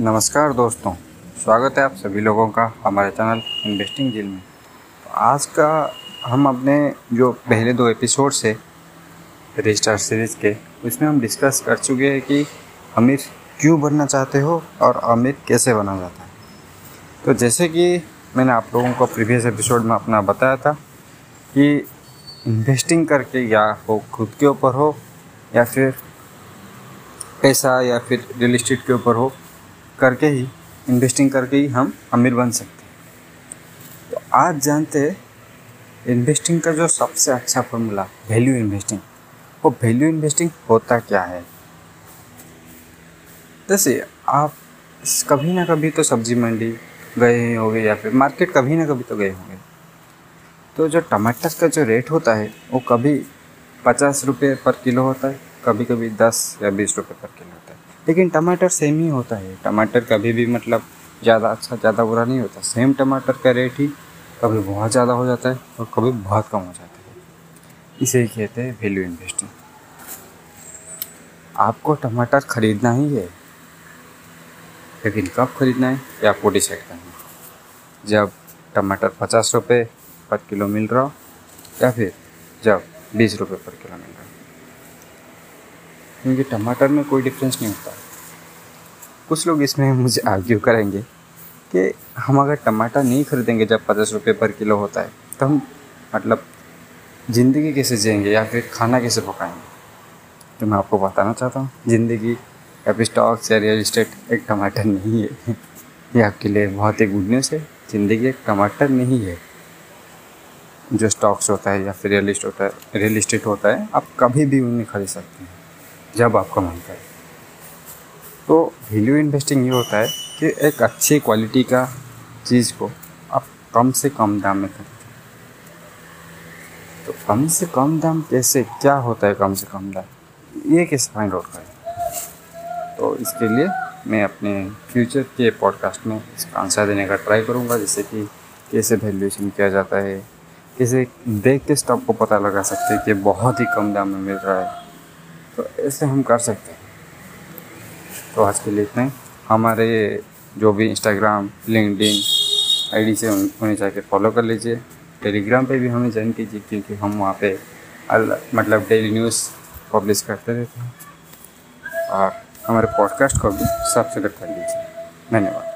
नमस्कार दोस्तों, स्वागत है आप सभी लोगों का हमारे चैनल इन्वेस्टिंग जिल में। तो आज का हम अपने जो पहले दो एपिसोड से रजिस्टर सीरीज़ के, उसमें हम डिस्कस कर चुके हैं कि अमीर क्यों बनना चाहते हो और अमीर कैसे बना जाता है। तो जैसे कि मैंने आप लोगों को प्रीवियस एपिसोड में अपना बताया था कि इन्वेस्टिंग करके या वो खुद के ऊपर हो या फिर पैसा या फिर रियल इस्टेट के ऊपर हो करके ही इन्वेस्टिंग करके ही हम अमीर बन सकते हैं। तो आज जानते हैं इन्वेस्टिंग का जो सबसे अच्छा फॉर्मूला वैल्यू इन्वेस्टिंग वो वैल्यू इन्वेस्टिंग होता क्या है? जैसे आप कभी ना कभी तो सब्ज़ी मंडी गए होंगे या फिर मार्केट कभी ना कभी तो गए होंगे। तो जो टमाटर का जो रेट होता है, वो कभी पचास रुपये पर किलो होता है। कभी कभी दस या बीस रुपये पर किलो होता है। लेकिन टमाटर सेम ही होता है। टमाटर कभी भी मतलब ज़्यादा अच्छा ज़्यादा बुरा नहीं होता। सेम टमाटर का रेट ही कभी बहुत ज़्यादा हो जाता है और कभी बहुत कम हो जाता है। इसे ही कहते हैं वैल्यू इन्वेस्टिंग आपको टमाटर खरीदना ही है, लेकिन कब खरीदना है? ये आपको डिसाइड करना है। जब टमाटर पचास रुपये पर किलो मिल रहा हो या फिर जब बीस रुपये पर किलो मिल रहा हो। क्योंकि टमाटर में कोई डिफरेंस नहीं होता। कुछ लोग इसमें मुझे आर्ग्यू करेंगे कि हम अगर टमाटर नहीं खरीदेंगे जब पचास रुपये पर किलो होता है तो हम मतलब ज़िंदगी कैसे जिएँगे या फिर खाना कैसे पकाएँगे? तो मैं आपको बताना चाहता हूँ, ज़िंदगी या स्टॉक्स या रियल इस्टेट एक टमाटर नहीं है। ये आपके लिए बहुत ही गुड न्यूज़ है। ज़िंदगी एक टमाटर नहीं है। जो स्टॉक्स होता है या फिर रियल इस्टेट होता है रियल इस्टेट होता है, आप कभी भी उन्हें खरीद सकते हैं। जब आपका मन करे। तो वैल्यू इन्वेस्टिंग ये होता है कि एक अच्छी क्वालिटी का चीज़ को आप कम से कम दाम में खरीदें। तो कम से कम दाम कैसे, क्या होता है कम से कम दाम? ये कैसे फाइंड आउट करें? तो इसके लिए मैं अपने फ्यूचर के पॉडकास्ट में इसका आंसर देने का ट्राई करूँगा, जैसे कि कैसे वैल्यूएशन किया जाता है, कैसे देख के स्टॉक को पता लगा सकते हैं कि बहुत ही कम दाम में मिल रहा है। तो ऐसे हम कर सकते हैं। तो आज के लिए इतना ही। हमारे जो भी इंस्टाग्राम लिंकडिन आईडी से उन्हें जाके फॉलो कर लीजिए। टेलीग्राम पे भी हमें ज्वाइन कीजिए, क्योंकि हम वहाँ पे मतलब डेली न्यूज़ पब्लिश करते रहते हैं। और हमारे पॉडकास्ट को भी सब्सक्राइब कर लीजिए। धन्यवाद।